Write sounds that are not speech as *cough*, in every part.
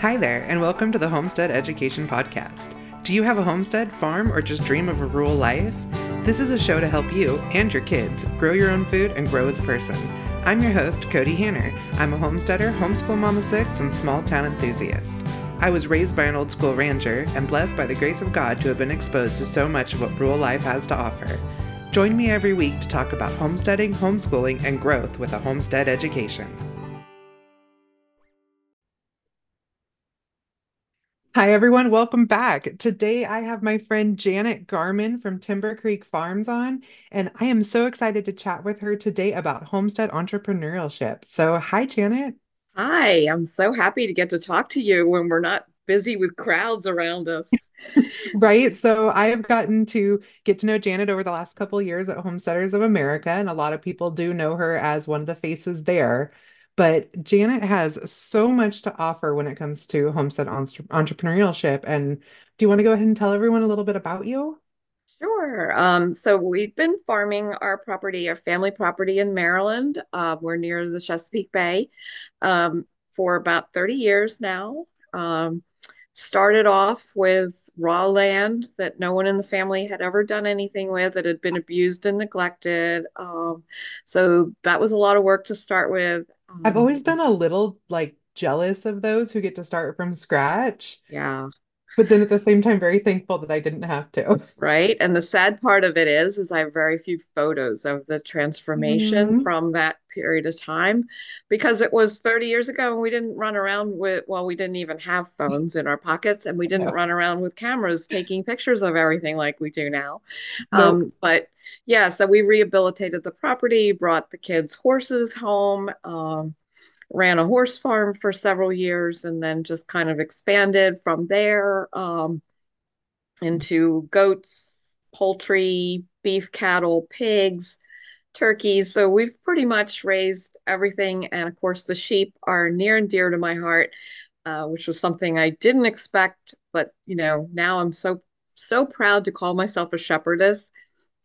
Hi there, and welcome to the Homestead Education Podcast. Do you have a homestead, farm, or just dream of a rural life? This is a show to help you and your kids grow your own food and grow as a person. I'm your host, Kody Hanner. I'm a homesteader, homeschool mama six, and small town enthusiast. I was raised by an old school rancher and blessed by the grace of God to have been exposed to so much of what rural life has to offer. Join me every week to talk about homesteading, homeschooling, and growth with a homestead education. Hi, everyone. Welcome back. Today, I have my friend Janet Garman from Timber Creek Farms on, and I am so excited to chat with her today about homestead entrepreneurship. So, hi, Janet. Hi, I'm so happy to get to talk to you when we're not busy with crowds around us. *laughs* right. So, I have gotten to get to know Janet over the last couple of years at Homesteaders of America, and a lot of people do know her as one of the faces there. But Janet has so much to offer when it comes to homestead entre- entrepreneurship. And do you want to go ahead and tell everyone a little bit about you? Sure. Um, so we've been farming our property, our family property in Maryland. Uh, we're near the Chesapeake Bay um, for about 30 years now. Um, started off with raw land that no one in the family had ever done anything with, that had been abused and neglected. Um, so that was a lot of work to start with. I've Um, always been a little like jealous of those who get to start from scratch, yeah. But then at the same time, very thankful that I didn't have to. *laughs* Right. And the sad part of it is, is I have very few photos of the transformation Mhm. from that period of time because it was 30 years ago and we didn't run around with, well, we didn't even have phones in our pockets and we didn't run around with cameras taking pictures of everything like we do now. nope. Um, but yeah, so we rehabilitated the property, brought the kids' horses home, um, ran a horse farm for several years, and then just kind of expanded from there. Um, into goats, poultry, beef cattle, pigs, turkeys. So we've pretty much raised everything. And of course, the sheep are near and dear to my heart, uh, which was something I didn't expect. But, you know, now I'm so, so proud to call myself a shepherdess.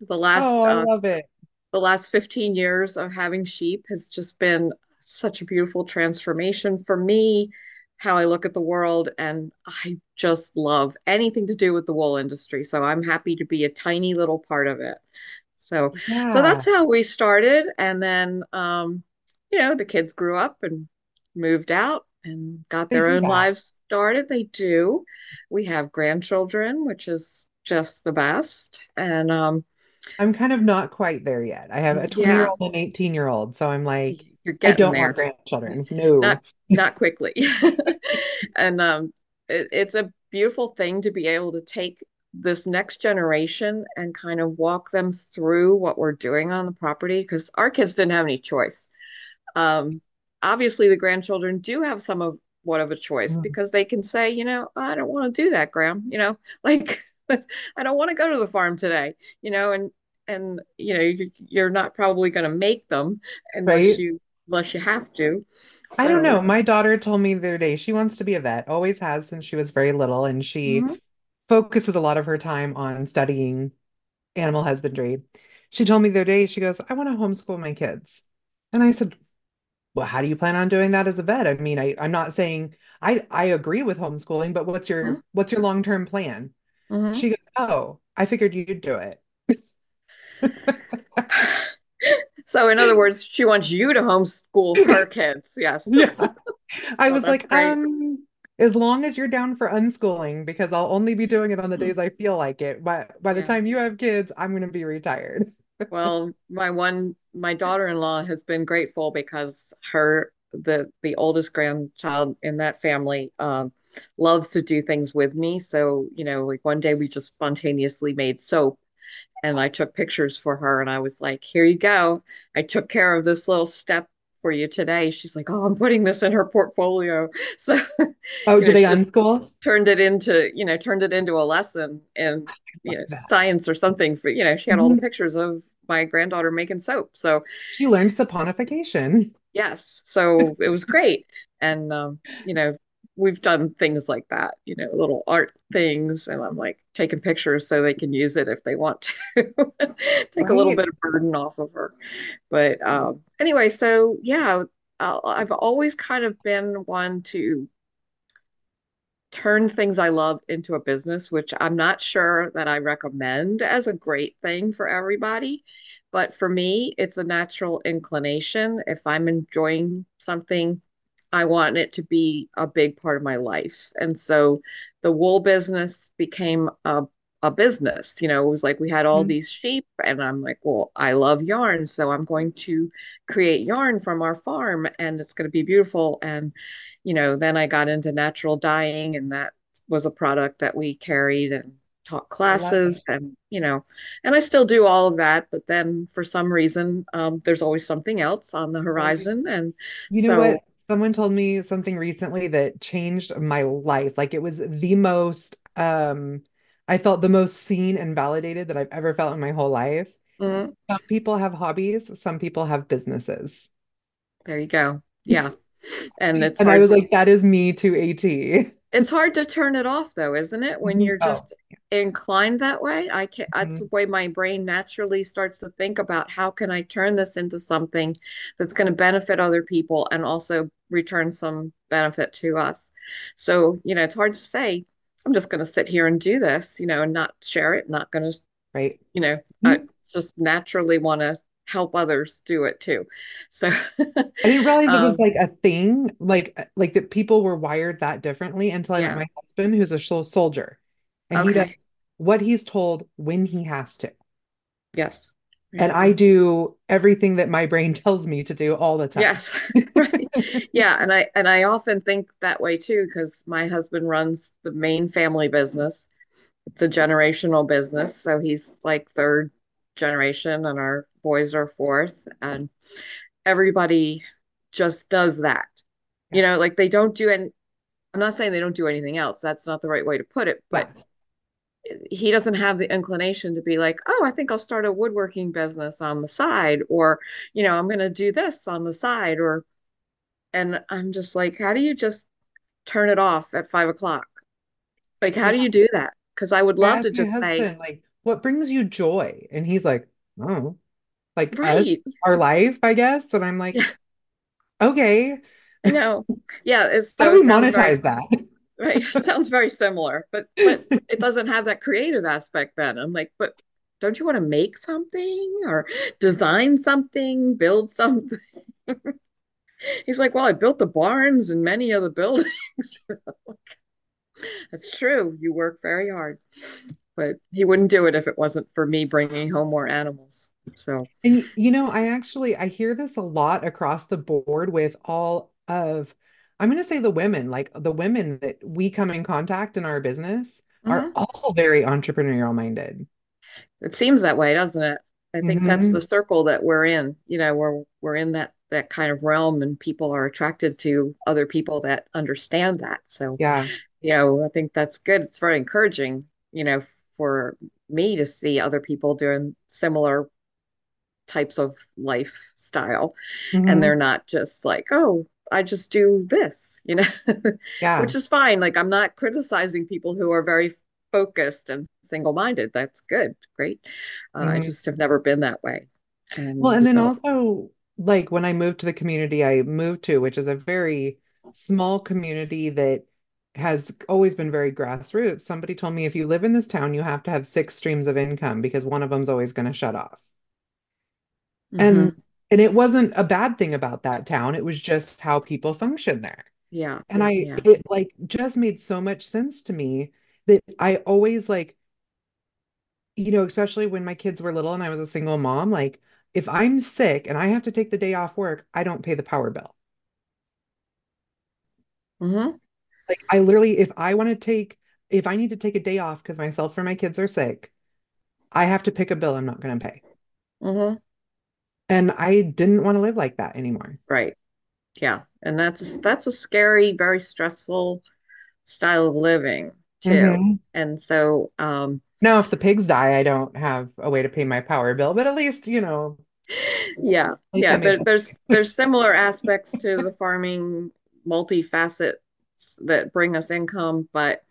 The Oh, last, I uh, love it. the last 15 years of having sheep has just been such a beautiful transformation for me, how I look at the world, and I just love anything to do with the wool industry. So I'm happy to be a tiny little part of it. So, so that's how we started, and then um, you know, the kids grew up and moved out and got their own that. lives started. They do. We have grandchildren, which is just the best. And um, I'm kind of not quite there yet. I have a 20 year yeah, old and 18 year old. So I'm like, you're I don't want grandchildren. No. not *laughs* quickly. *laughs* And um it, it's a beautiful thing to be able to take this next generation and kind of walk them through what we're doing on the property because our kids didn't have any choice. Um obviously the grandchildren do have some of what of a choice Mm, because they can say, you know, I don't want to do that, Graham, you know, *laughs* like I don't want to go to the farm today, you know, and and you know, you, you're not probably going to make them unless Right? you unless you have to. I don't know. My daughter told me the other day she wants to be a vet, always has since she was very little, and she mhm. focuses a lot of her time on studying animal husbandry. She told me the other day, she goes, I want to homeschool my kids. And I said, Well, how do you plan on doing that as a vet? I mean, I, I'm not saying I, I agree with homeschooling, but what's your what's your long-term plan? Mhm. She goes, Oh, I figured you'd do it. *laughs* So, in other words, she wants you to homeschool her *laughs* kids. Yes. Yeah. *laughs* I Oh, was like, great. um, as long as you're down for unschooling, because I'll only be doing it on the days I feel like it. But by the Yeah. time you have kids, I'm going to be retired. *laughs* Well, my one, my daughter-in-law has been grateful because her, the the oldest grandchild in that family, um, loves to do things with me. So, you know, like one day we just spontaneously made soap and I took pictures for her and I was like, here you go. I took care of this little step for you today. She's like, oh, I'm putting this in her portfolio. *laughs* So, Oh, do know, they unschool? turned it into, you know, turned it into a lesson in, you know, that. science or something for, you know, she had all the Mhm. pictures of my granddaughter making soap. So, She learned saponification. yes, so it was great. And, um, you know, we've done things like that, you know, little art things. And I'm like taking pictures so they can use it if they want to *laughs* take a little bit of burden off of her. But um, anyway, so yeah, I've always kind of been one to turn things I love into a business, which I'm not sure that I recommend as a great thing for everybody. But for me, it's a natural inclination. If I'm enjoying something, I want it to be a big part of my life. And so the wool business became a a business. You know, it was like we had all Mhm. these sheep, and I'm like, well, I love yarn, so I'm going to create yarn from our farm, and it's going to be beautiful. And, you know, then I got into natural dyeing, and that was a product that we carried and taught I love it. classes, and, you know, and I still do all of that. But then for some reason, um, there's always something else on the horizon. And You know what? So, Someone told me something recently that changed my life. Like it was the most, um, I felt the most seen and validated that I've ever felt in my whole life. mm, Some people have hobbies, some people have businesses. there you go. Yeah. And it's And I was like, that is me to a T. *laughs* It's hard to turn it off though, isn't it? When you're No. just inclined that way. I can that's the way my brain naturally starts to think about how can I turn this into something that's going to benefit other people and also return some benefit to us. So, you know, it's hard to say, I'm just going to sit here and do this, you know, and not share it, not going to, Right. you know, I Mhm. just naturally want to help others do it too. So, I didn't realize it was um, like a thing, like like that people were wired that differently until I met my husband, who's a sol- soldier, and he does what he's told when he has to. Yes. And I do everything that my brain *laughs* tells me to do all the time. Yes, *laughs* right. Yeah, and I and I often think that way too because my husband runs the main family business. It's a generational business, so he's like third generation and our boys are fourth and everybody just does that. You know, like they don't do any I'm not saying they don't do anything else. That's not the right way to put it, Yeah. but he doesn't have the inclination to be like, oh, I think I'll start a woodworking business on the side, or, you know, I'm going to do this on the side, or and I'm just like, how do you just turn it off at five o'clock? Like, how Yeah. do you do that? Because I would love to asked my just say, like, what brings you joy? And he's like, oh, like us, our life, I guess. And I'm like, okay, No. Yeah, it's how do so we sounds very monetize that? *laughs* right. Sounds very similar, but but it doesn't have that creative aspect then. I'm like, but don't you want to make something or design something, build something? *laughs* He's like, well, I built the barns and many of the buildings. *laughs* That's true. You work very hard. but he wouldn't do it if it wasn't for me bringing home more animals. So, And you know, I actually I hear this a lot across the board with all of I'm going to say the women, like the women that we come in contact in our business are mhm. all very entrepreneurial minded. It seems that way, doesn't it? I think that's the circle that we're in. You know, we're we're in that that kind of realm, and people are attracted to other people that understand that. So, Yeah. you know, I think that's good. It's very encouraging, you know, for me to see other people doing similar types of lifestyle, and they're not just like, oh, I just do this, you know, *laughs* yeah. which is fine. Like, I'm not criticizing people who are very focused and single-minded. That's good, great. Uh, I hmm just have never been that way. Well, And and then so, also like when I moved to the community I moved to, which is a very small community that has always been very grassroots, somebody told me if you live in this town, you have to have six streams of income because one of them's always going to shut off. And mhm, and it wasn't a bad thing about that town. It was just how people function there. yeah, And I yeah. it like just made so much sense to me that I always like, you know, especially when my kids were little and I was a single mom, like if I'm sick and I have to take the day off work, I don't pay the power bill. Mm-hmm. Like I literally, if I want to take, if I need to take a day off because myself or my kids are sick, I have to pick a bill I'm not going to pay. Mm hmm And I didn't want to live like that anymore. Right. Yeah. And that's that's a scary, very stressful style of living too. hmm And so, um, Now, if the pigs die, I don't have a way to pay my power bill, but at least, you know, *laughs* Yeah, at least I yeah. There, there's *laughs* there's similar aspects to the farming multifacets that bring us income, but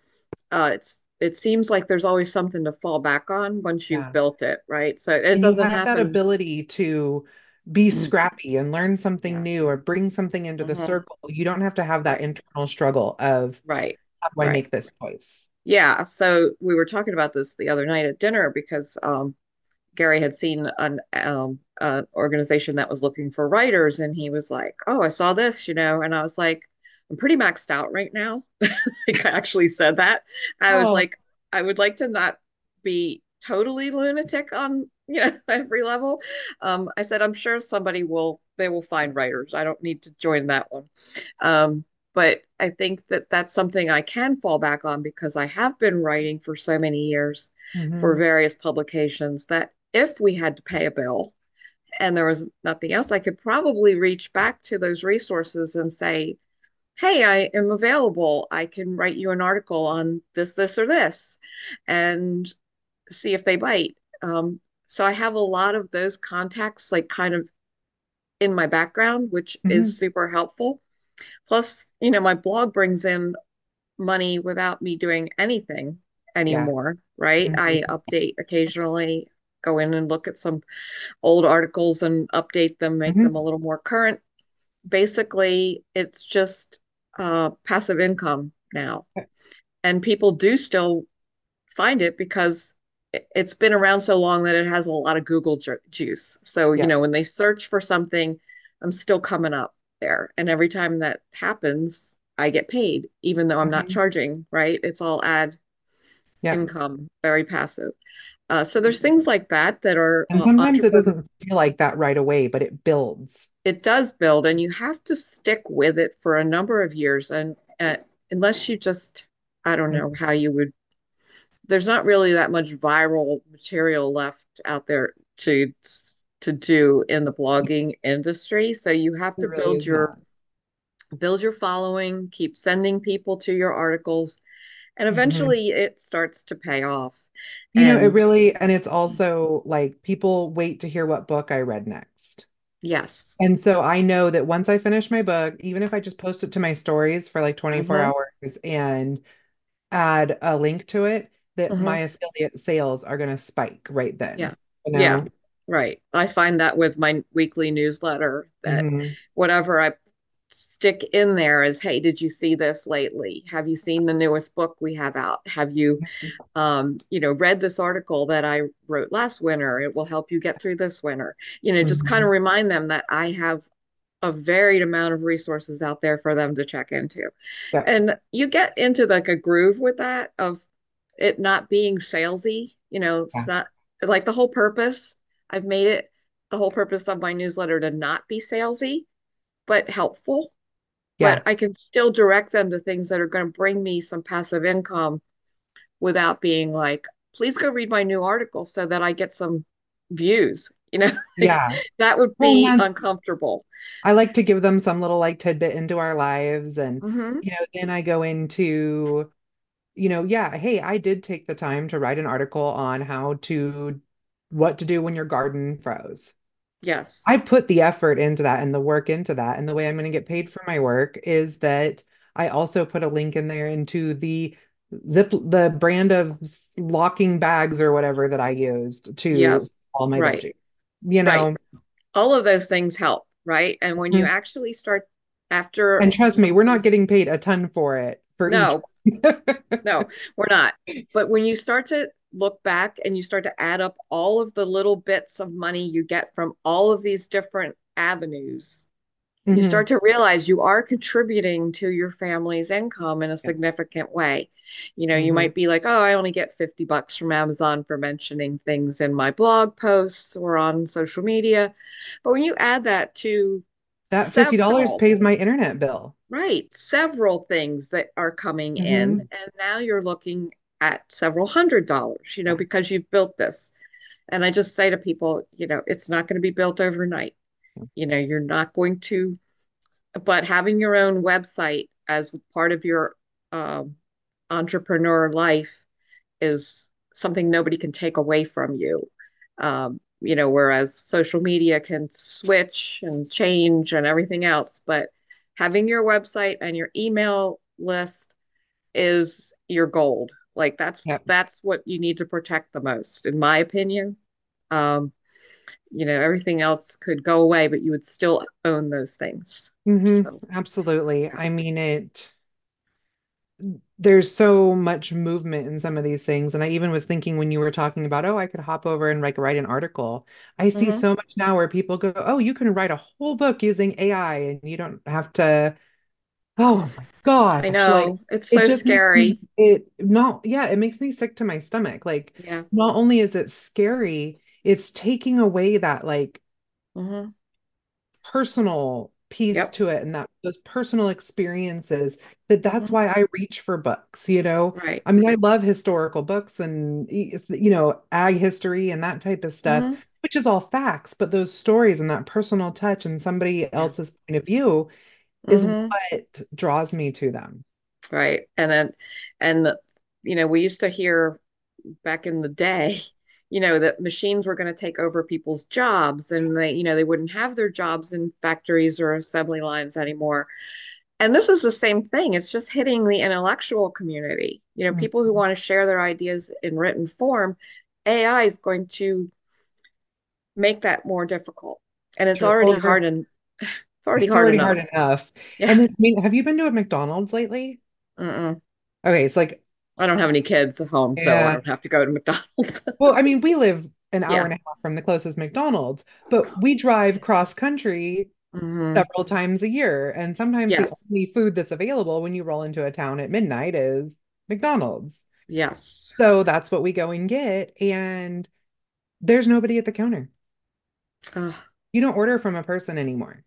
uh, it's it seems like there's always something to fall back on once you've Yeah. built it, right? So it And doesn't have that ability to be Mm, scrappy and learn something Yeah. new or bring something into the hmm circle. You don't have to have that internal struggle of Right. how do I right. make this choice? Yeah. So we were talking about this the other night at dinner because um, Gary had seen an um, an organization that was looking for writers, and he was like, "Oh, I saw this," you know, and I was like, "I'm pretty maxed out right now." *laughs* like I actually said that. I was Oh, like, I would like to not be totally lunatic on *laughs* you know every level. Um, I said, I'm sure somebody will they will find writers. I don't need to join that one. Um, but I think that that's something I can fall back on because I have been writing for so many years for hmm various publications that if we had to pay a bill and there was nothing else, I could probably reach back to those resources and say, Hey, I am available. I can write you an article on this, this, or this, and see if they bite. Um, so I have a lot of those contacts, like kind of in my background, which is hmm super helpful. Plus, you know, my blog brings in money without me doing anything Yeah. anymore, right? I hmm update occasionally, go in and look at some old articles and update them, make them hmm a little more current. Basically, it's just uh, passive income now. And people do still find it because it- it's been around so long that it has a lot of Google ju juice. So, you know, when they search for something, I'm still coming up there. And every time that happens, I get paid, even though I'm not hmm charging, right? It's all ad Yeah. income, very passive. Uh, so there's things like that that are And uh, sometimes it doesn't feel like that right away, but it builds. It does build, and you have to stick with it for a number of years. And uh, unless you just, I don't know how you would there's not really that much viral material left out there to to do in the blogging industry. So you have to really build is your not. build your following, keep sending people to your articles, and Mhm. eventually it starts to pay off. You know, it really, and it's also like people wait to hear what book I read next. Yes. And so I know that once I finish my book, even if I just post it to my stories for like 24 hmm hours and add a link to it, that my hmm affiliate sales are going to spike right Yeah. then. You Yeah. Right. I find that with my weekly newsletter that hmm whatever I stick in there is, hey, did you see this lately? Have you seen the newest book we have out? Have you um, you know, read this article that I wrote last winter. It will help you get through this winter. You know, just kind hmm of remind them that I have a varied amount of resources out there for them to check into. Yeah. And you get into like a groove with that of it not being salesy. You know, it's Yeah. not like the whole purpose. I've made it the whole purpose of my newsletter to not be salesy, but helpful. But I can still direct them to things that are going to bring me some passive income without being like, please go read my new article so that I get some views. You know, *laughs* Yeah. that would be that's, uncomfortable. I like to give them some little like tidbit into our lives. And, hmm you know, then I go into, you know, yeah, hey, I did take the time to write an article on how to, what to do when your garden froze. Yes. I put the effort into that and the work into that. And the way I'm going to get paid for my work is that I also put a link in there into the zip, the brand of locking bags or whatever that I used to all my Right. You Right. know, All of those things help. Right. And when you Mhm. actually start after, and trust me, we're not getting paid a ton for it for no, *laughs* no, we're not. But when you start to look back and you start to add up all of the little bits of money you get from all of these different avenues, you hmm start to realize you are contributing to your family's income in a significant way. You know, you hmm might be like, oh, I only get 50 bucks from Amazon for mentioning things in my blog posts or on social media. But when you add that to That $50 several, pays my internet bill. right, several things that are coming in, hmm and now you're looking at several hundred dollars, you know, because you've built this. And I just say to people, you know, it's not going to be built overnight. You know, you're not going to but having your own website as part of your um, entrepreneur life is something nobody can take away from you. Um, you know, whereas social media can switch and change and everything else, but having your website and your email list is your gold. Like that's Yeah. that's what you need to protect the most, in my opinion. Um, you know, everything else could go away, but you would still own those things. hmm So Absolutely. I mean it. there's so much movement in some of these things. And I even was thinking when you were talking about, oh, I could hop over and like write an article. I see hmm so much now where people go, oh, you can write a whole book using AI and you don't have to, oh my god! I gosh, like know. It's it so just makes me scary. it not, yeah, it makes me sick to my stomach. Like Yeah. not only is it scary, it's taking away that like hmm personal piece Yep. to it and that those personal experiences that that's hmm why I reach for books, you know. Right. I mean, I love historical books and you know, ag history and that type of stuff, hmm which is all facts, but those stories and that personal touch and somebody Yeah. else's point of view is hmm what draws me to them. Right. And then, and the, you know, we used to hear back in the day, you know, that machines were going to take over people's jobs and they, you know, they wouldn't have their jobs in factories or assembly lines anymore. And this is the same thing. It's just hitting the intellectual community. You know, people who Mhm. want to share their ideas in written form, AI is going to make that more difficult. And it's already hard and it's already it's hard already enough. hard enough. Yeah. And then, I mean, have you been to a McDonald's lately? Mm-mm. Okay, it's like, I don't have any kids at home, so I don't have to go to McDonald's. *laughs* Well, I mean, we live an hour Yeah. and a half from the closest McDonald's, but we drive cross country hmm several times a year. And sometimes the only food that's available when you roll into a town at midnight is McDonald's. Yes. So that's what we go and get. And there's nobody at the counter. You don't order from a person anymore.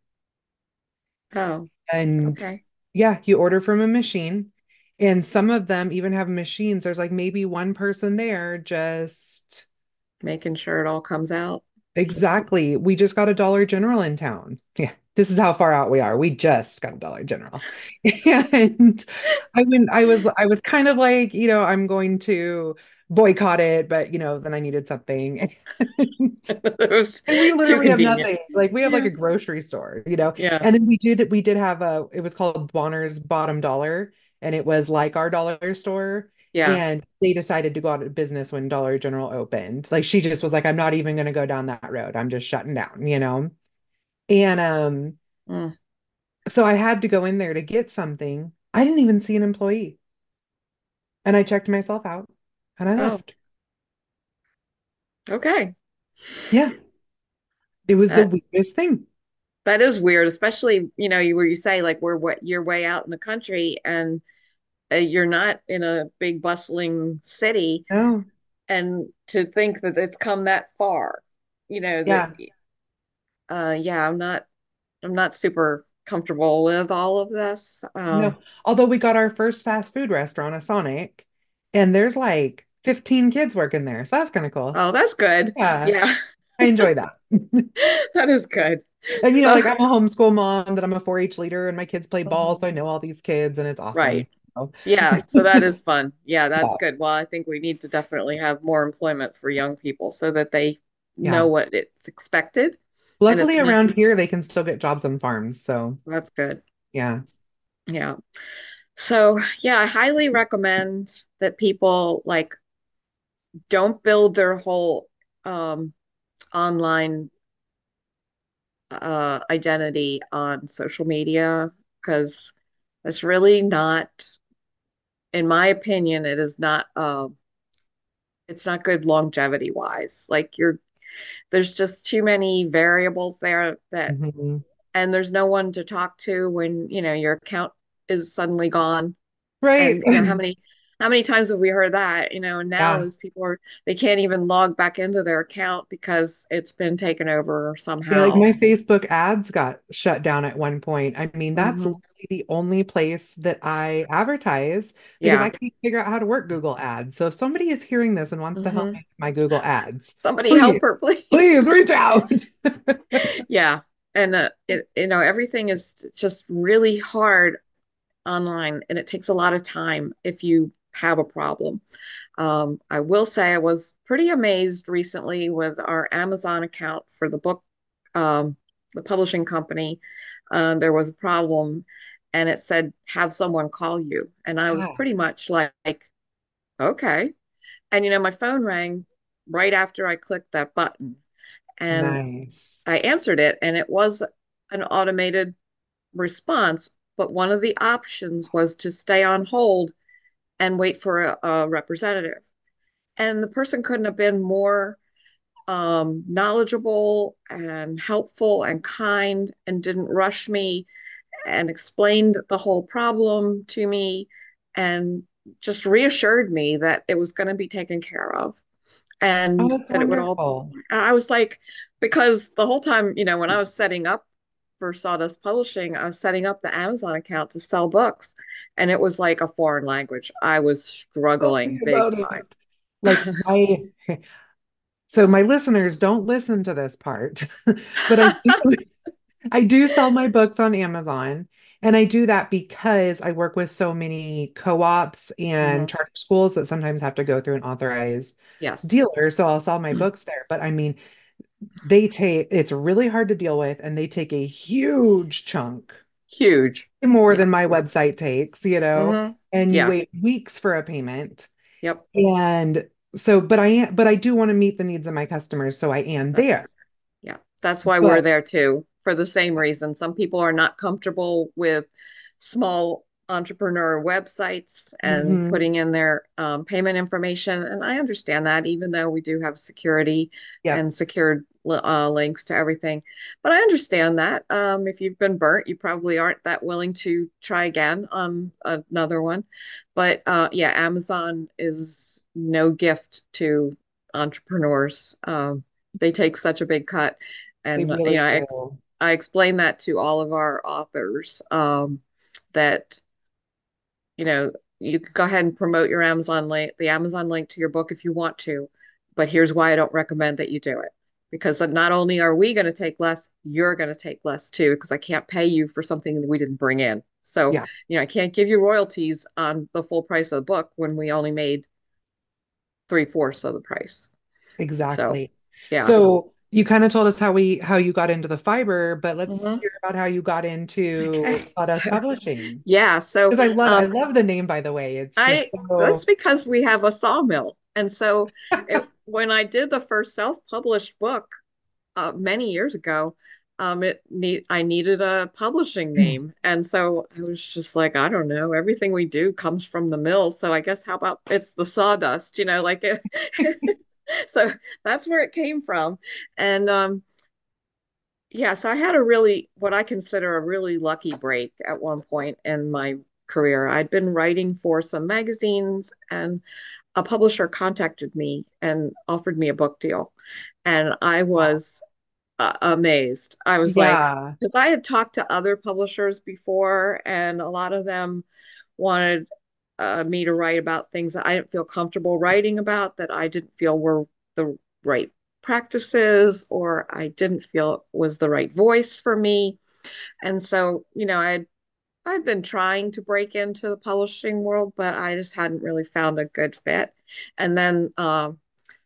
Oh, And okay. yeah, you order from a machine. And some of them even have machines. There's like maybe one person there just Making sure it all comes out. Exactly. We just got a Dollar General in town. Yeah, this is how far out we are. We just got a Dollar General. *laughs* And I went, I was I was kind of like, you know, I'm going to boycott it, but you know, then I needed something. *laughs* And we literally have nothing. Like we have like a grocery store, you know. Yeah. And then we did we did have a it was called Bonner's Bottom Dollar and it was like our dollar store. Yeah. And they decided to go out of business when Dollar General opened. Like she just was like, I'm not even gonna go down that road. I'm just shutting down, you know. And um, Mm. so I had to go in there to get something. I didn't even see an employee. And I checked myself out and I Oh, left. okay. Yeah, it was the weirdest thing. that is weird, especially, you know, you where you say like we're what you're way out in the country and uh, you're not in a big bustling city No. and to think that it's come that far, you know, that Yeah. uh yeah, I'm not I'm not super comfortable with all of this. No. Um, Although we got our first fast food restaurant, a Sonic, and there's like 15 kids working there. So that's kind of cool. oh, that's good. Yeah, Yeah, I enjoy that. *laughs* that is good. And you know, like I'm a homeschool mom, that I'm a 4-H leader, and my kids play oh. ball, so I know all these kids, and it's awesome. right. So, Yeah, so that is fun. Yeah, *laughs* yeah, that's good. Well, I think we need to definitely have more employment for young people so that they know what it's expected Luckily, it's not, around here, they can still get jobs on farms. So, that's good. yeah. Yeah. So, yeah, I highly recommend that people like don't build their whole um online uh identity on social media because it's really not, in my opinion, it is not uh it's not good longevity wise. Like you're there's just too many variables there that Mhm. and there's no one to talk to when, you know, your account is suddenly gone. Right. And you know, how many *clears throat* how many times have we heard that? You know, now Yeah. people are they can't even log back into their account because it's been taken over Yeah, like my Facebook ads got shut down at one point. I mean, that's hmm the only place that I advertise because I can't figure out how to work Google Ads. So if somebody is hearing this and wants to help hmm me with my Google Ads, Somebody please, help her, please please. reach out. *laughs* Yeah. And uh, it, you know, everything is just really hard online and it takes a lot of time if you have a problem. Um, I will say I was pretty amazed recently with our Amazon account for the book, um, the publishing company. Um, there was a problem and it said, have someone call you. And I was Yeah, pretty much like, okay. And, you know, my phone rang right after I clicked that button and nice. I answered it and it was an automated response. But one of the options was to stay on hold and wait for a, a representative. And the person couldn't have been more um, knowledgeable and helpful and kind and didn't rush me and explained the whole problem to me and just reassured me that it was going to be taken care of and Oh, that it would all. I was like because the whole time you know when I was setting up for Sawdust Publishing I was setting up the Amazon account to sell books and it was like a foreign language I was struggling big time it. Like *laughs* I, so my listeners don't listen to this part, *laughs* but I do, I do sell my books on Amazon. And I do that because I work with so many co-ops and Mhm. charter schools that sometimes have to go through an authorized yes dealer. So I'll sell my *clears throat* books there. But I mean, they take, it's really hard to deal with, and they take a huge chunk, huge more yeah than my website takes, you know, hmm and you yeah wait weeks for a payment. yep And so, but I am, but I do want to meet the needs of my customers, so I am there. Yeah, that's why we're there too, for the same reason. Some people are not comfortable with small entrepreneur websites and mhm, putting in their um, payment information. And I understand that, even though we do have security and secured uh, links to everything. But I understand that. Um, if you've been burnt, you probably aren't that willing to try again on another one. But uh, yeah, Amazon is no gift to entrepreneurs. Um, they take such a big cut. And, you know, I, ex. I explain that to all of our authors um, that, you know, you can go ahead and promote your Amazon link, the Amazon link to your book if you want to, but here's why I don't recommend that you do it. Because not only are we going to take less, you're going to take less too, because I can't pay you for something that we didn't bring in. So, Yeah, you know, I can't give you royalties on the full price of the book when we only made three-fourths of the price. So, exactly. yeah. So you kind of told us how we how you got into the fiber, but let's Mhm. hear about how you got into Okay. Sawdust Publishing. Yeah, so I love I um, love the name, by the way. It's just I that's because we have a sawmill. And so it, *laughs* when I did the first self-published book uh, many years ago, um, it need I needed a publishing name. And so I was just like, I don't know, everything we do comes from the mill. So I guess how about it's the sawdust, you know, like it, *laughs* *laughs* *laughs* so that's where it came from. And um yeah, so I had a really what I consider a really lucky break at one point in my career. I'd been writing for some magazines and a publisher contacted me and offered me a book deal. And I was uh, amazed. I was like, because I had talked to other publishers before, and a lot of them wanted uh, me to write about things that I didn't feel comfortable writing about, that I didn't feel were the right practices, or I didn't feel was the right voice for me. And so, you know, I'd I'd been trying to break into the publishing world, but I just hadn't really found a good fit. And then uh,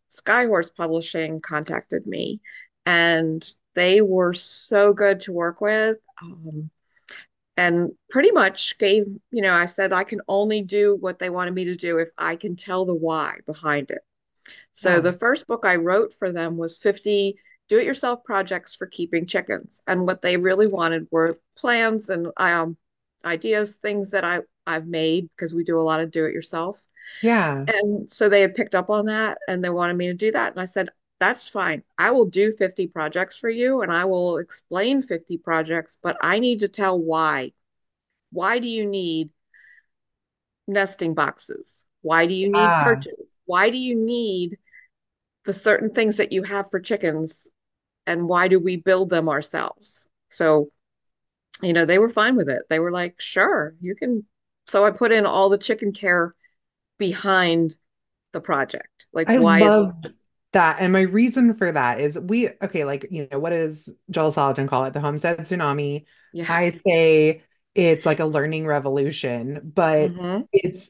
Skyhorse Publishing contacted me, and they were so good to work with. Um, and pretty much gave, you know, I said I can only do what they wanted me to do if I can tell the why behind it. So the first book I wrote for them was 50 do-it-yourself projects for keeping chickens. And what they really wanted were plans and um, ideas, things that I, I've made because we do a lot of do-it-yourself. Yeah. And so they had picked up on that and they wanted me to do that. And I said, that's fine. I will do 50 projects for you and I will explain 50 projects, but I need to tell why. Why do you need nesting boxes? Why do you need Yeah. perches? Why do you need the certain things that you have for chickens? And why do we build them ourselves? So, you know, they were fine with it. They were like, sure, you can. So I put in all the chicken care behind the project. Like, I why is, love that. And my reason for that is we, okay, like, you know, what does Joel Salatin call it? The homestead tsunami. yeah. I say it's like a learning revolution, but hmm it's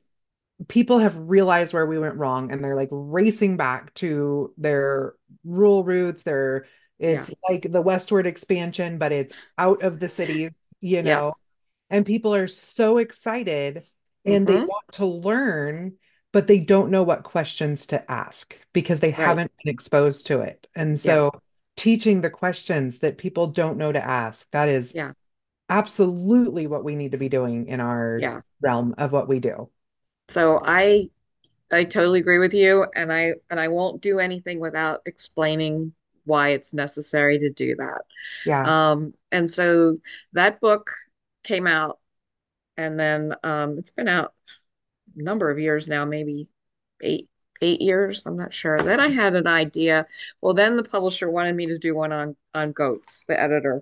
people have realized where we went wrong and they're like racing back to their rural roots. They're, Yeah. it's like the westward expansion, but it's out of the cities, you know, Yes. and people are so excited and they hmm want to learn, but they don't know what questions to ask because they Right. haven't been exposed to it. And Yeah. so teaching the questions that people don't know to ask, that is Yeah. absolutely what we need to be doing in our Yeah. realm of what we do. So I I totally agree with you, and I and I won't do anything without explaining why it's necessary to do that. Yeah. Um, and so that book came out, and then um, it's been out number of years now, maybe eight eight years. I'm not sure. Then I had an idea. Well, then the publisher wanted me to do one on on goats, the editor,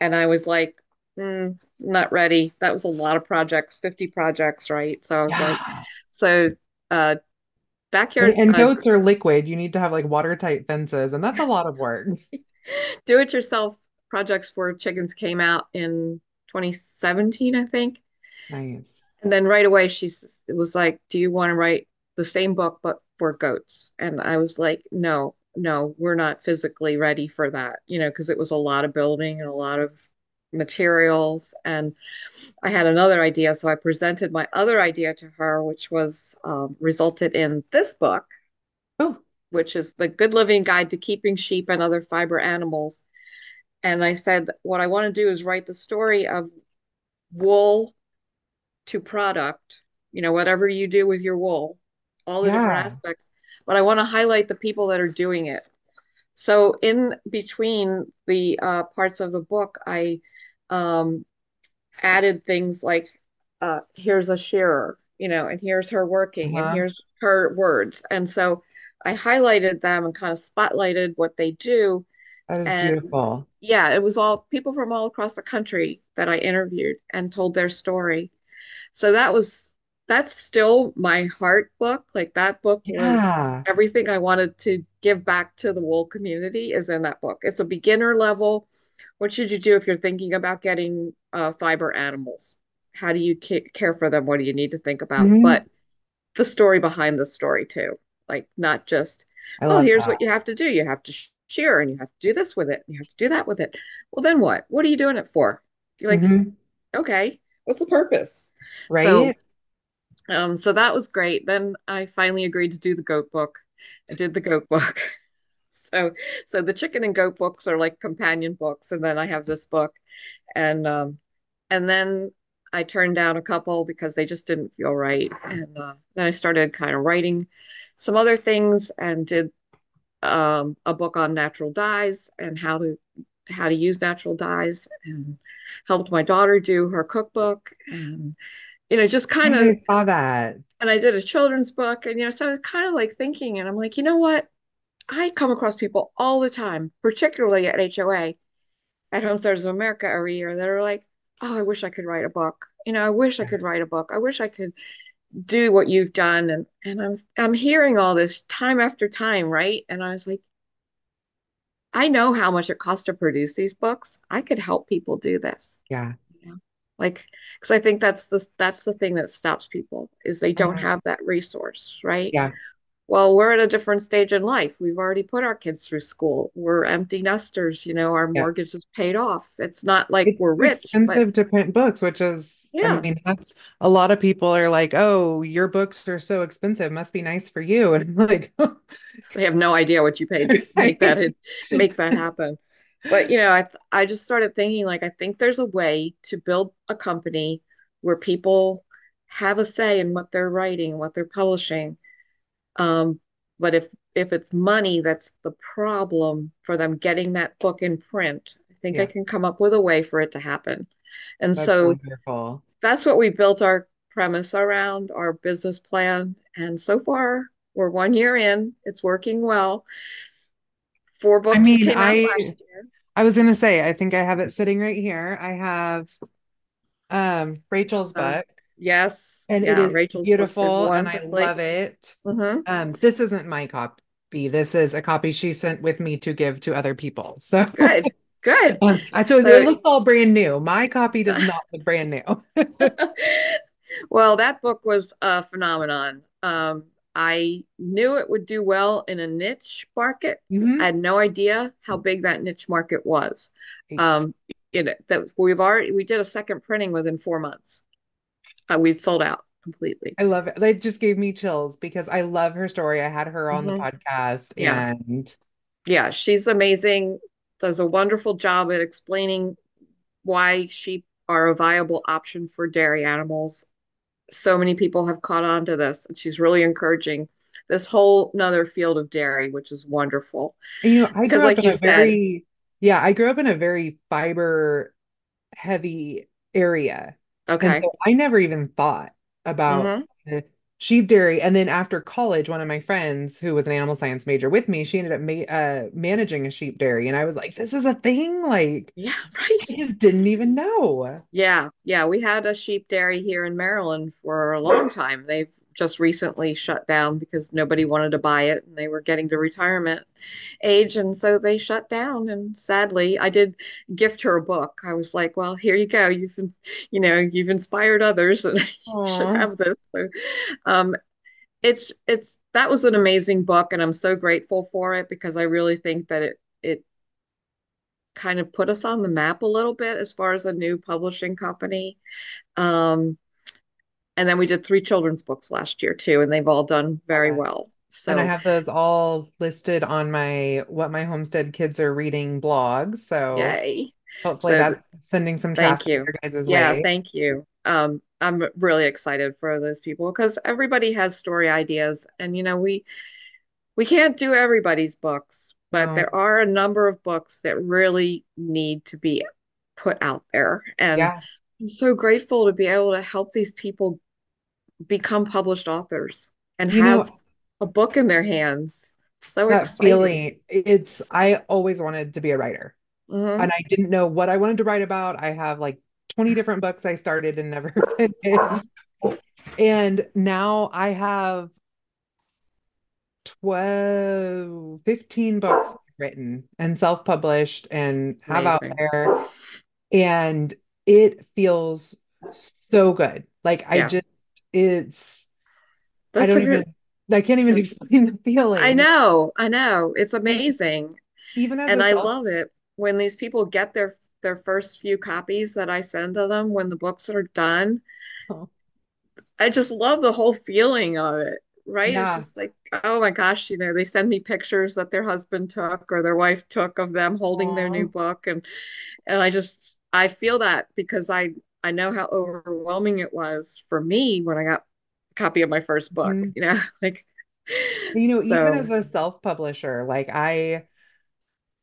and I was like, mm, not ready. That was a lot of projects, 50 projects, right? So I was like, so uh, backyard and uh, goats are liquid. You need to have like watertight fences, and that's a lot of work. *laughs* do-it-yourself projects for chickens came out in 2017, I think. Nice. And then right away she was like, "Do you want to write the same book but for goats?" And I was like, "No, no, we're not physically ready for that, you know, because it was a lot of building and a lot of materials." And I had another idea, so I presented my other idea to her, which was um, resulted in this book, Oh, which is the Good Living Guide to Keeping Sheep and Other Fiber Animals. And I said, what I want to do is write the story of wool to product, you know, whatever you do with your wool, all the different aspects. But I want to highlight the people that are doing it. So in between the uh, parts of the book, I um, added things like uh, here's a shearer, you know, and here's her working, and Uh-huh. here's her words. And so I highlighted them and kind of spotlighted what they do. That is And beautiful. yeah, it was all people from all across the country that I interviewed and told their story. So that was that's still my heart book. Like that book was everything I wanted to give back to the wool community is in that book. It's a beginner level. What should you do if you're thinking about getting uh, fiber animals? How do you ca- care for them? What do you need to think about? hmm But the story behind the story too. Like not just, I oh, here's that. what you have to do. You have to sh- shear and you have to do this with it. And you have to do that with it. Well, then what? What are you doing it for? You're like, hmm okay, what's the purpose? So Right? um, so that was great. Then I finally agreed to do the goat book. I did the goat book. *laughs* So so the chicken and goat books are like companion books, and then I have this book, and um, and then I turned down a couple because they just didn't feel right, and uh, then I started kind of writing some other things and did um, a book on natural dyes and how to how to use natural dyes, and helped my daughter do her cookbook, and you know just kind of saw that. and I did a children's book, and you know, so I was kind of like thinking, and I'm like, you know what? I come across people all the time, particularly at HOA, at home Homesteaders of America every year, that are like, oh, I wish I could write a book. You know, I wish I could write a book. I wish I could do what you've done. And and I'm I'm hearing all this time after time, right? And I was like, I know how much it costs to produce these books. I could help people do this. Yeah. You know? Like, because I think that's the that's the thing that stops people is they don't Uh-huh. have that resource, right? Yeah. Well, we're at a different stage in life. We've already put our kids through school. We're empty nesters, you know, our Yeah. mortgage is paid off. It's not like It's we're rich, but expensive to print books, which is, yeah. I mean, that's a lot of people are like, oh, your books are so expensive. Must be nice for you. *laughs* And I'm like, they have no idea what you paid to *laughs* make that make that happen. But you know, I I just started thinking like I think there's a way to build a company where people have a say in what they're writing, what they're publishing. Um, but if if it's money that's the problem for them getting that book in print, I think I can come up with a way for it to happen. And that's so wonderful. that's what we built our premise around, our business plan. And so far, we're one year in. It's working well. Four books I mean, came out I last year. I was gonna say, I think I have it sitting right here. I have um Rachel's Um, book, yes, and it yeah, is Rachel's beautiful, and I wonderfully. love it. hmm Um, this isn't my copy. This is a copy she sent with me to give to other people. So, Good, good. *laughs* um, I so it looks all brand new. My copy does not look brand new. *laughs* *laughs* well, that book was a phenomenon. Um, I knew it would do well in a niche market. I hmm had no idea how big that niche market was. Um, you know, that we've already we did a second printing within four months. Uh, we'd sold out completely. I love it. That just gave me chills because I love her story. I had her on the hmm podcast Yeah, and yeah, she's amazing. Does a wonderful job at explaining why sheep are a viable option for dairy animals so many people have caught on to this, and she's really encouraging this whole another field of dairy, which is wonderful. You know, I Because, grew up like in you a said, very, yeah, I grew up in a very fiber heavy area. Okay, so I never even thought about hmm sheep dairy. And then after college, one of my friends who was an animal science major with me, she ended up ma uh, managing a sheep dairy. And I was like, this is a thing? Like, yeah, *laughs* I right. just didn't even know. Yeah, yeah, we had a sheep dairy here in Maryland for a long time. They've just recently shut down because nobody wanted to buy it and they were getting to retirement age. And so they shut down. And sadly, I did gift her a book. I was like, well, here you go. You've, you know, you've inspired others and *laughs* you should have this. So, um, it's, it's, that was an amazing book and I'm so grateful for it because I really think that it, it kind of put us on the map a little bit as far as a new publishing company. Um, and then we did three children's books last year too, and they've all done very well. And I have those all listed on my What My Homestead Kids Are Reading blog. So yay. hopefully So that's sending some traffic thank you. guys' Yeah, way. thank you. Um, I'm really excited for those people because everybody has story ideas, and you know we we can't do everybody's books, but No. there are a number of books that really need to be put out there, and Yeah. I'm so grateful to be able to help these people become published authors and You know, have a book in their hands. So that exciting. feeling, it's, I always wanted to be a writer and hmm I didn't know what I wanted to write about. I have like 20 different books I started and never *laughs* finished. And now I have 12, 15 books written and self-published and have out there. And it feels so good. Like I just, it's, I don't a good. even, I can't even *laughs* explain the feeling. I know, I know. It's amazing. even as And I self, love it when these people get their their first few copies that I send to them when the books are done. Oh. I just love the whole feeling of it, right? It's just like, oh my gosh, you know, they send me pictures that their husband took or their wife took of them holding their new book and and I just I feel that because I I know how overwhelming it was for me when I got a copy of my first book, Mhm. you know, *laughs* like You know, even as a self-publisher, like I,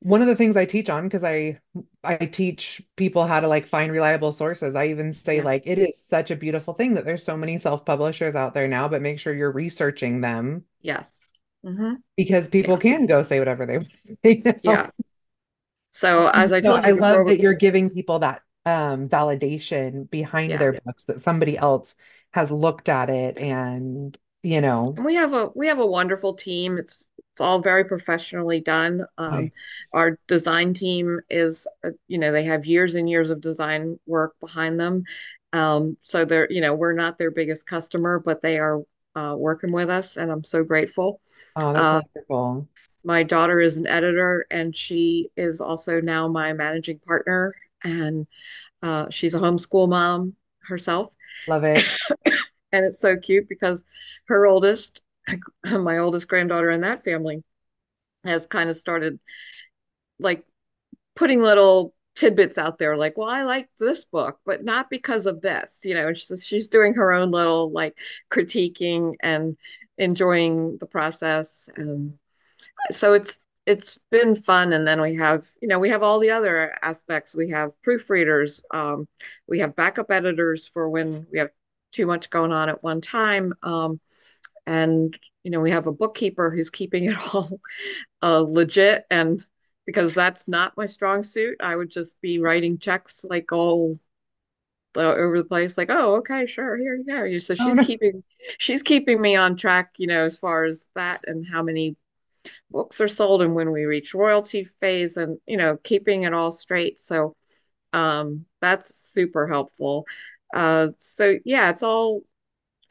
one of the things I teach on, because I I teach people how to like find reliable sources. I even say yeah, like it is such a beautiful thing that there's so many self-publishers out there now, but make sure you're researching them yes. hmm because people Yeah. can go say whatever they *laughs* want to say now. Yeah. So as I So told I before, love that you're giving people that um validation behind yeah. their books that somebody else has looked at it and you know, And we have a we have a wonderful team. It's it's all very professionally done. Um, nice. our design team is, uh, you know, they have years and years of design work behind them. Um, so they're, you know, we're not their biggest customer, but they are uh, working with us, and I'm so grateful. Oh, that's Uh, wonderful. My daughter is an editor, and she is also now my managing partner, and uh, she's a homeschool mom herself. Love it. *coughs* And it's so cute because her oldest, *coughs* my oldest granddaughter in that family, has kind of started like putting little tidbits out there, like, well, I like this book, but not because of this, you know, she's, she's doing her own little like critiquing and enjoying the process. And so it's, it's been fun. And then we have, you know, we have all the other aspects. We have proofreaders, um, we have backup editors for when we have too much going on at one time. Um, and you know we have a bookkeeper who's keeping it *laughs* all uh, legit and because that's not my strong suit i would just be writing checks like all over the place like oh okay sure here you go so Oh she's no. keeping she's keeping me on track you know as far as that and how many books are sold and when we reach royalty phase and you know keeping it all straight so um that's super helpful uh so yeah it's all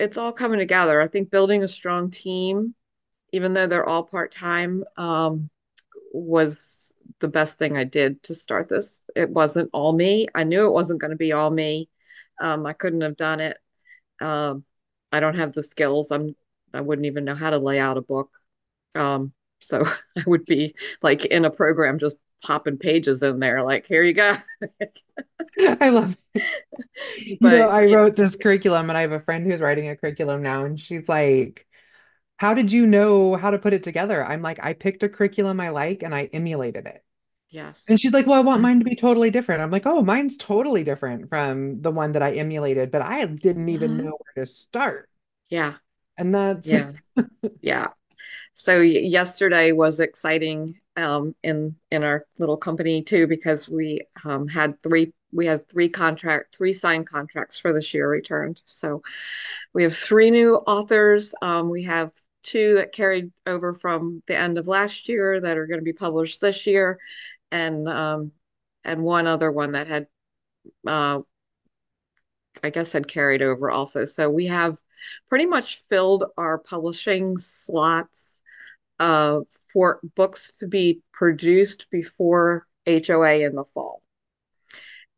it's all coming together. I think building a strong team, even though they're all part-time, um, was the best thing I did to start this. It wasn't all me. I knew it wasn't going to be all me. Um, I couldn't have done it. Um, I don't have the skills. I'm I wouldn't even know how to lay out a book. Um, so *laughs* I would be like in a program just popping pages in there, like, here you go. *laughs* I love it. *laughs* You know, I wrote this curriculum and I have a friend who's writing a curriculum now, and she's like, How did you know how to put it together? I'm like, I picked a curriculum I like and I emulated it. yes. And she's like, Well, I want mine to be totally different. I'm like, Oh, mine's totally different from the one that I emulated, but I didn't even Mhm. know where to start. Yeah, And that's, yeah, yeah. So yesterday was exciting um, in in our little company too because we um, had three we had three contract three signed contracts for this year returned. So we have three new authors. Um, we have two that carried over from the end of last year that are going to be published this year, and um, and one other one that had uh, I guess had carried over also. So we have pretty much filled our publishing slots uh, for books to be produced before HOA in the fall,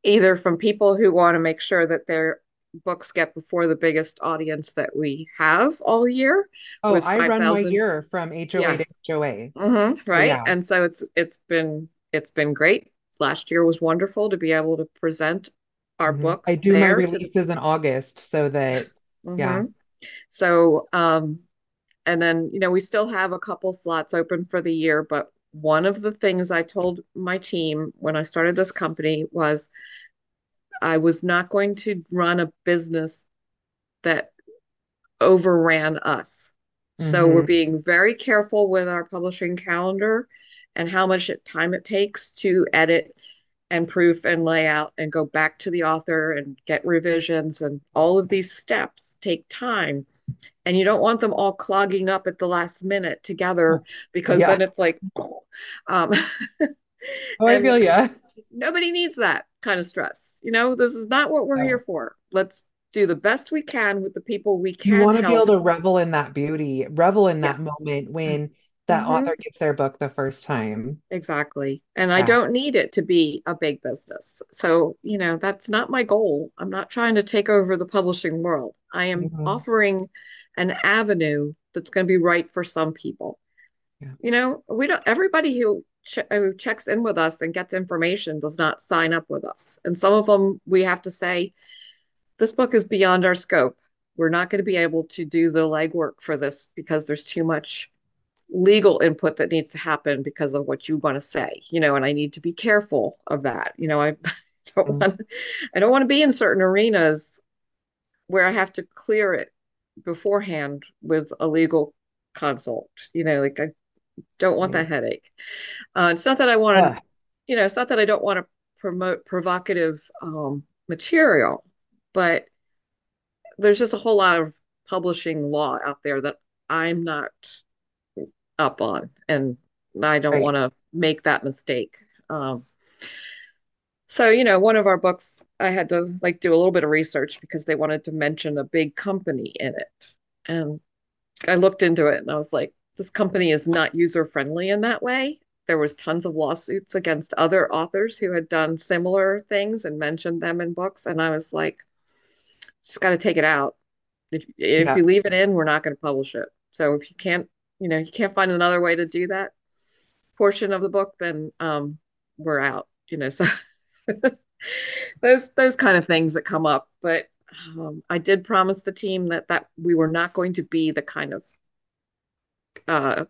either from people who want to make sure that their books get before the biggest audience that we have all year oh, I run my year from HOA Yeah. to HOA. hmm right. yeah. And so it's it's been it's been great. Last year was wonderful to be able to present our Mhm. I books do my there to releases in August so that, yeah. hmm So um And then, you know, we still have a couple slots open for the year, but one of the things I told my team when I started this company was I was not going to run a business that overran us. So we're hmm being very careful with our publishing calendar and how much time it takes to edit and proof and layout and go back to the author and get revisions and all of these steps take time and you don't want them all clogging up at the last minute together because Yeah. then it's like um *laughs* Oh, I feel yeah. nobody needs that kind of stress you know this is not what we're here for let's do the best we can with the people we can. You want to be able to revel in that beauty, revel in yeah that moment when that hmm author gets their book the first time. exactly and i don't need it to be a big business so you know that's not my goal i'm not trying to take over the publishing world i am Mhm. offering an avenue that's going to be right for some people Yeah. You know, we don't, everybody who, ch who checks in with us and gets information does not sign up with us. And some of them we have to say, this book is beyond our scope. We're not going to be able to do the legwork for this because there's too much legal input that needs to happen because of what you want to say, you know, and I need to be careful of that. You know, I don't Mhm. want, I don't want to be in certain arenas where I have to clear it beforehand with a legal consult. You know, like I don't want that headache. Uh, it's not that I want to, Ugh. you know, it's not that I don't want to promote provocative um, material, but there's just a whole lot of publishing law out there that I'm not up on, and I don't Right. want to make that mistake. Um, so, you know, one of our books, I had to like do a little bit of research because they wanted to mention a big company in it. And I looked into it and I was like, this company is not user friendly in that way. There was tons of lawsuits against other authors who had done similar things and mentioned them in books. And I was like, just got to take it out. If if Yeah. you leave it in, we're not going to publish it. So if you can't, you know, you can't find another way to do that portion of the book, then um, we're out. You know, so *laughs* those those kind of things that come up. But um, I did promise the team that that we were not going to be the kind of uh,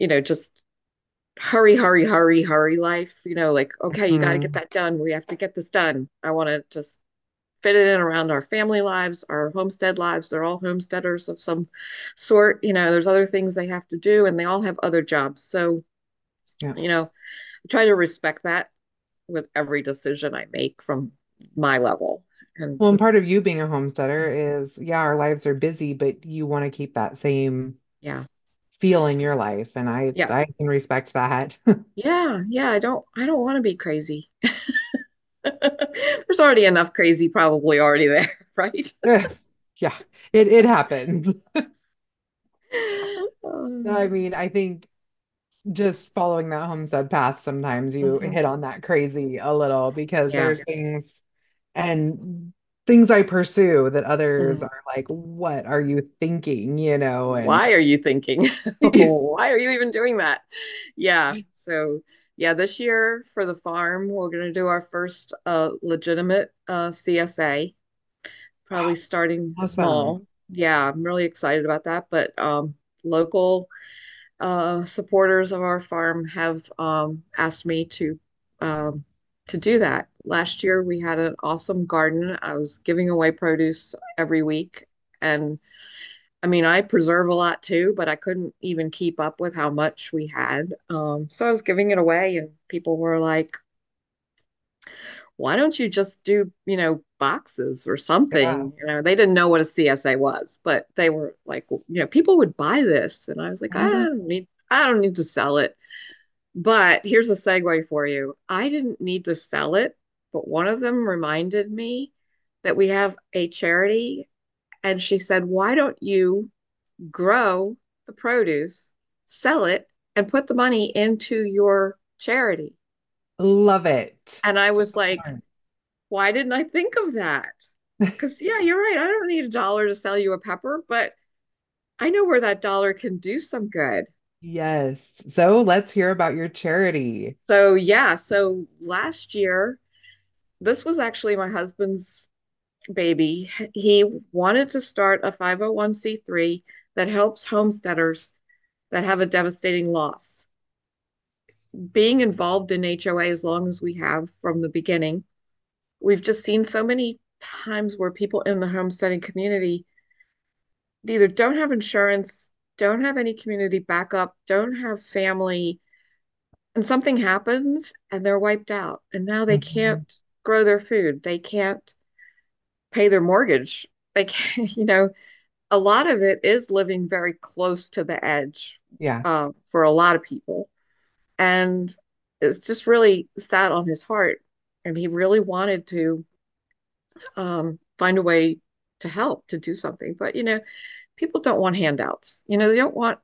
you know, just hurry, hurry, hurry, hurry life. You know, like, okay, you got to get that done. We have to get this done. I want to just fit it in around our family lives, our homestead lives. They're all homesteaders of some sort. You know, there's other things they have to do, and they all have other jobs. So, Yeah. you know, I try to respect that with every decision I make from my level. And Well, and part of you being a homesteader is, yeah, our lives are busy, but you want to keep that same yeah, feel in your life, and I I can respect that. *laughs* Yeah, yeah, I don't I don't want to be crazy. *laughs* There's already enough crazy probably already there, *laughs* right? Yeah, it it happened. *laughs* I Um, mean, I think just following that homestead path, sometimes you mhm. hit on that crazy a little because Yeah. there's things and things I pursue that others Mhm. are like, what are you thinking? You know, and Why are you thinking? *laughs* Why are you even doing that? Yeah. So Yeah, this year for the farm, we're going to do our first uh, legitimate uh, CSA, probably starting Awesome. small. Yeah, I'm really excited about that. But um, local uh, supporters of our farm have um, asked me to um, to do that. Last year, we had an awesome garden. I was giving away produce every week, and I mean, I preserve a lot too, but I couldn't even keep up with how much we had. Um, so I was giving it away, and people were like, "Why don't you just do, you know, boxes or Yeah. something?" You know, they didn't know what a CSA was, but they were like, you know, people would buy this, and I was like, I Mhm. don't need, I don't need to sell it. But here's a segue for you. I didn't need to sell it, but one of them reminded me that we have a charity, and she said, "Why don't you?" grow the produce, sell it, and put the money into your charity. Love it. And I So was like, smart. why didn't I think of that? *laughs* Because, yeah, you're right. I don't need a dollar to sell you a pepper, but I know where that dollar can do some good. Yes. So let's hear about your charity. So, yeah, so last year, this was actually my husband's baby. He wanted to start a 501c3 that helps homesteaders that have a devastating loss. being involved in HOA as long as we have from the beginning, we've just seen so many times where people in the homesteading community either don't have insurance, don't have any community backup, don't have family, and something happens and they're wiped out. And now they Mhm. can't grow their food. They can't pay their mortgage. Like, *laughs* you know, a lot of it is living very close to the edge Yeah. uh, for a lot of people. And it's just really sat on his heart. And he really wanted to um, find a way to help, to do something. But, you know, people don't want handouts. You know, they don't want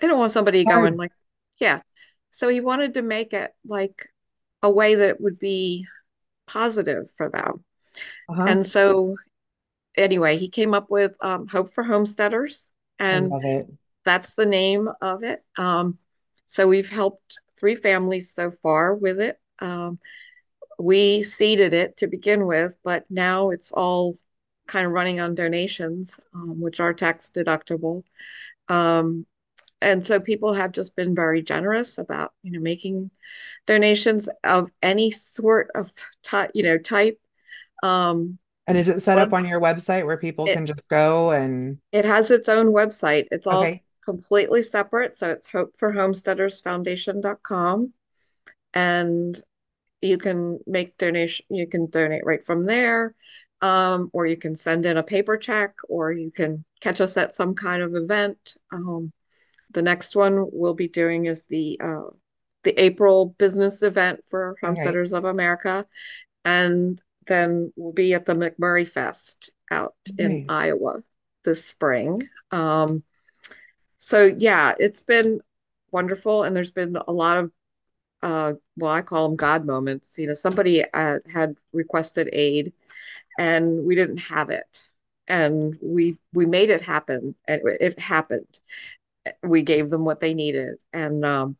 they don't want somebody going Hard. like, yeah. So he wanted to make it like a way that would be positive for them. Uh-huh. And so anyway, he came up with um, Hope for Homesteaders, and that's the name of it. Um, so we've helped three families so far with it. Um, we seeded it to begin with, but now it's all kind of running on donations, um, which are tax deductible. Um, and so people have just been very generous about, you know, making donations of any sort of type, you know, type. Um, And is it set up on your website where people it can just go and it has its own website. It's all okay. completely separate. So it's hopeforhomesteadersfoundation.com. And you can make donation you can donate right from there um, or you can send in a paper check or you can catch us at some kind of event um, the next one we'll be doing is the uh, the april business event for Okay. homesteaders of america and then we'll be at the mcmurray fest out in iowa this spring um, so yeah it's been wonderful and there's been a lot of uh, well, I call them God moments. You know, somebody uh, had requested aid and we didn't have it. And we we made it happen. And it happened. We gave them what they needed. And um,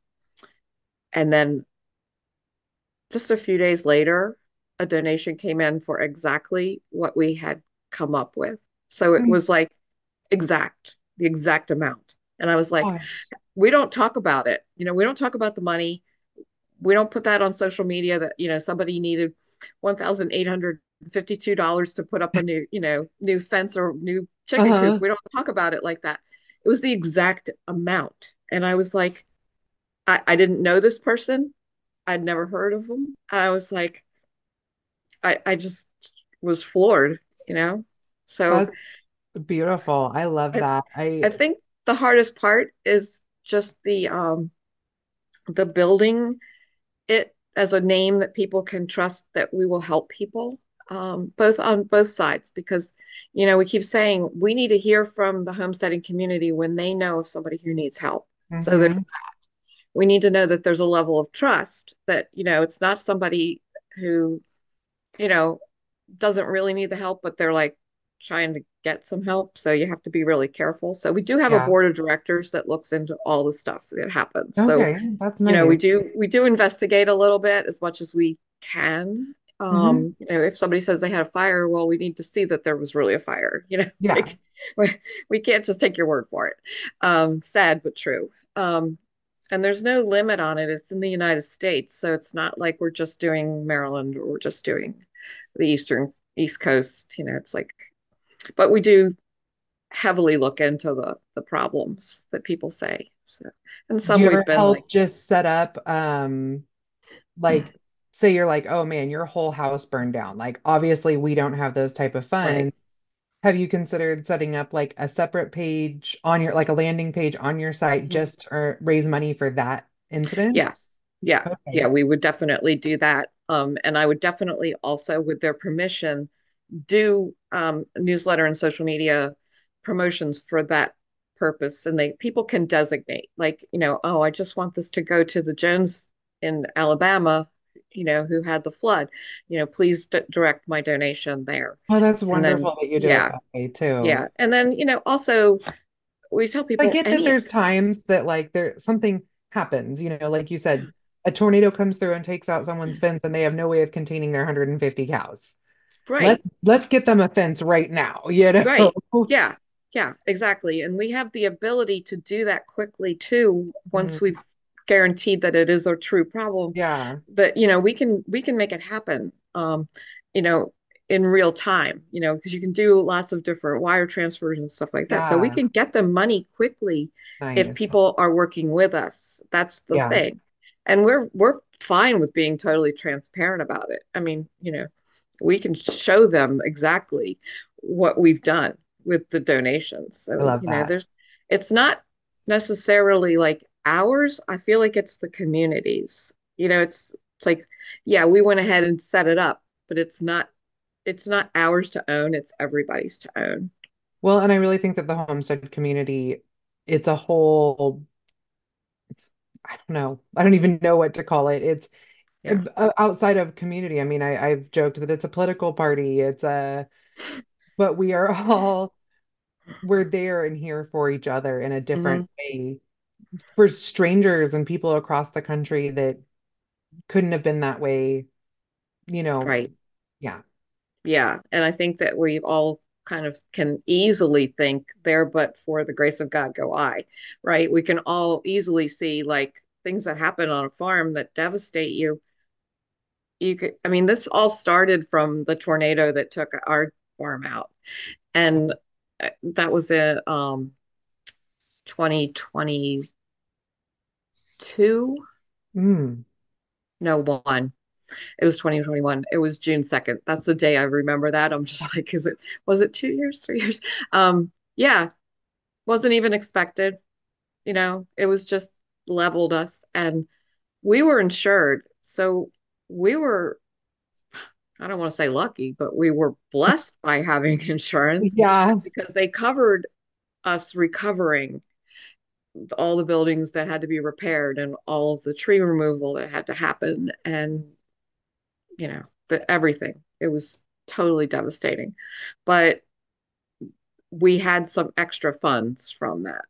and then just a few days later, a donation came in for exactly what we had come up with. So it Mm. was like exact, the exact amount. And I was like, Oh, we don't talk about it. You know, we don't talk about the money we don't put that on social media that you know somebody needed one thousand eight hundred fifty two dollars to put up a new you know new fence or new chicken coop. uh-huh. We don't talk about it like that. It was the exact amount, and I was like, I, I didn't know this person. I'd never heard of them. I was like, I I just was floored, you know. So That's beautiful. I love I that. I I think the hardest part is just the um the building it as a name that people can trust that we will help people um, both on both sides because you know we keep saying we need to hear from the homesteading community when they know of somebody who needs help so that we need to know that there's a level of trust that you know it's not somebody who you know doesn't really need the help but they're like trying to get some help. So you have to be really careful. So we do have a board of directors that looks into all the stuff that happens. So, Okay, that's you know, we do we do investigate a little bit as much as we can. Um, you know, if somebody says they had a fire, well, we need to see that there was really a fire, *laughs* you know, Yeah. like we, we can't just take your word for it. Um, sad but true. Um, and there's no limit on it. It's in the United States, so it's not like we're just doing Maryland or we're just doing the Eastern East Coast. You know, it's like, but we do heavily look into the the problems that people say. So, and some we've been like, just set up um like *sighs* say you're like, oh man, your whole house burned down. Like obviously we don't have those type of right, funds. Have you considered setting up like a separate page on your like a landing page on your site Mhm. just to raise money for that incident? yes, yeah, yeah, we would definitely do that. Um, and I would definitely also, with their permission, do um, newsletter and social media promotions for that purpose. And they people can designate, like, you know, oh, I just want this to go to the Jones in Alabama, you know, who had the flood. You know, please d direct my donation there. Oh, that's And then, wonderful that you do it yeah, that way too. yeah. And then, you know, also we tell people I get that there's times that like there something happens, you know, like you said, a tornado comes through and takes out someone's fence and they have no way of containing their 150 cows. right, Let's let's get them a fence right now, *laughs* you know? right. Yeah, yeah, exactly. And we have the ability to do that quickly too, once Mm, we've guaranteed that it is a true problem. Yeah. But you know we can we can make it happen um you know in real time you know because you can do lots of different wire transfers and stuff like that. So we can get the money quickly if people are working with us. That's the Yeah. thing. And we're we're fine with being totally transparent about it. I mean you know we can show them exactly what we've done with the donations. I so love you know that. there's it's not necessarily like ours i feel like it's the communities you know it's it's like yeah we went ahead and set it up but it's not it's not ours to own it's everybody's to own Well, and I really think that the homestead community, it's a whole, I don't know. I don't even know what to call it. It's yeah uh, outside of community. I mean, I, I've joked that it's a political party. It's a, but we are all we're there and here for each other in a different way for strangers and people across the country that couldn't have been that way, you know. right. Yeah, yeah. And i think that we all kind of can easily think there but for the grace of god go i right? We can all easily see like things that happen on a farm that devastate you. You could i mean this all started from the tornado that took our farm out. And uh, that was in um 2022 mm, no one. It was 2021 it was june 2nd that's the day i remember that. I'm just *laughs* like is it was it two years three years? Um yeah. Wasn't even expected. You know it was just leveled us. And we were insured. So we were i don't want to say lucky but we were blessed by having *laughs* insurance yeah, because they covered us recovering all the buildings that had to be repaired and all of the tree removal that had to happen and you know the everything. It was totally devastating. But we had some extra funds from that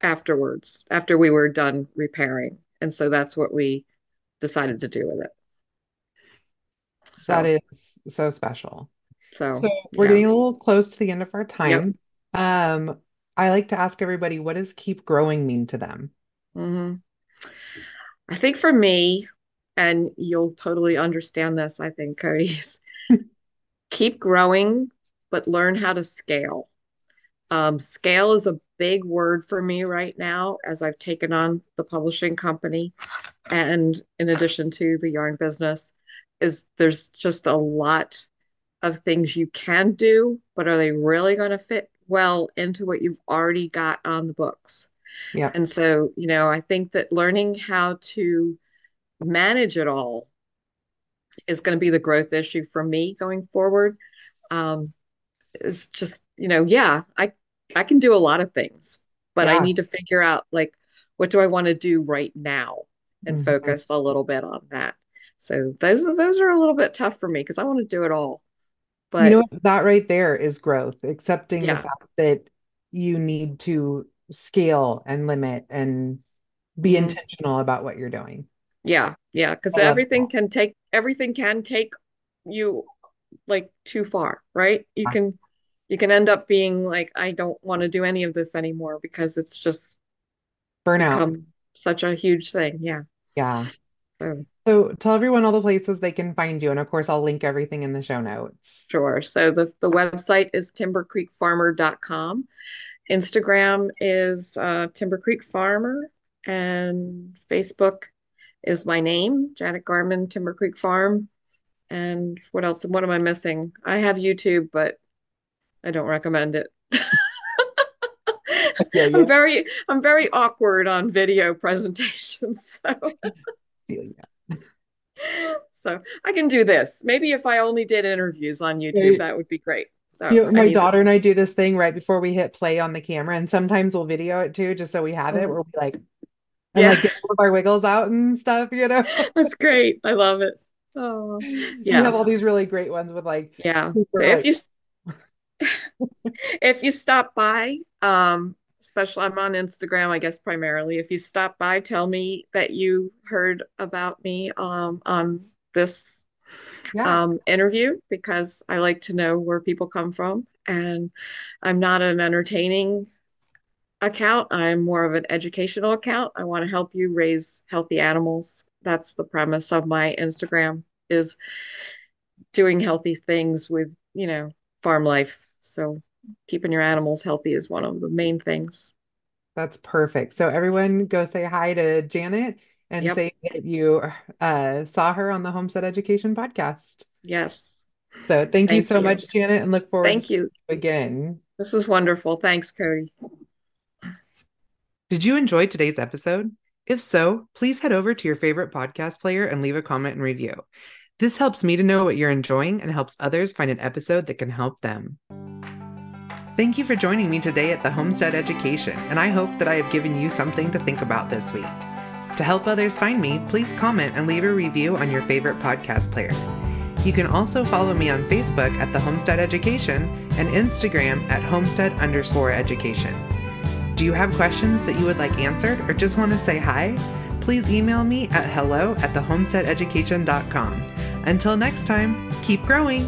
afterwards after we were done repairing. And so that's what we decided to do with it. That so is so special. So so we're yeah. getting a little close to the end of our yep. time. Um, I like to ask everybody, what does keep growing mean to them? hmm i think for me and you'll totally understand this i think Kody's *laughs* keep growing but learn how to scale Um, scale is a big word for me right now as I've taken on the publishing company. And in addition to the yarn business, is there's just a lot of things you can do, but are they really going to fit well into what you've already got on the books? Yeah. And so, you know, I think that learning how to manage it all is going to be the growth issue for me going forward. Um, it's just, you know, yeah, I I can do a lot of things, but I need to figure out like what do I want to do right now and Mhm. focus a little bit on that. So those are those are a little bit tough for me because I want to do it all. But you know what? that right there is growth, accepting yeah. the fact that you need to scale and limit and be Mhm. intentional about what you're doing. Yeah, yeah, love everything can take everything can take you like too far, right? You that. can you can end up being like, I don't want to do any of this anymore because it's just Burnout. such a huge thing. Yeah. Yeah. So So tell everyone all the places they can find you. And of course, I'll link everything in the show notes. sure. So the the website is timbercreekfarmer.com. Instagram is uh, Timber Creek Farmer, and Facebook is my name, Janet Garman, Timber Creek Farm. And what else? What am I missing? I have YouTube, but I don't recommend it. feel *laughs* I'm very I'm very awkward on video presentations, *laughs* so ya. *laughs* so I can do this. Maybe if I only did interviews on YouTube, that would be great. So You know, my daughter and I do this thing right before we hit play on the camera, and sometimes we'll video it too, just so we have it, Mhm. where we like and yeah, like get all of our wiggles out and stuff, you know. *laughs* that's great. I love it. Oh, We yeah, have all these really great ones with like yeah. So if like you *laughs* if you stop by, um, especially I'm on Instagram, I guess primarily. If you stop by, tell me that you heard about me um on this yeah, um interview because I like to know where people come from. And I'm not an entertaining account. I'm more of an educational account. I want to help you raise healthy animals. That's the premise of my Instagram is doing healthy things with, you know, farm life. So keeping your animals healthy is one of the main things. that's perfect. So everyone go say hi to Janet and Yep. say that you uh saw her on the Homestead Education podcast. Yes. So thank you so you. much, Janet, and look forward to Thank seeing you. you again. This was wonderful. Thanks, Kody. Did you enjoy today's episode? If so, please head over to your favorite podcast player and leave a comment and review. This helps me to know what you're enjoying and helps others find an episode that can help them. Thank you for joining me today at the Homestead Education, and I hope that I have given you something to think about this week. To help others find me, please comment and leave a review on your favorite podcast player. You can also follow me on Facebook at the Homestead Education and Instagram at homestead underscore education. Do you have questions that you would like answered or just want to say hi? Please email me at hello at thehomesteadeducation.com. Until next time, keep growing!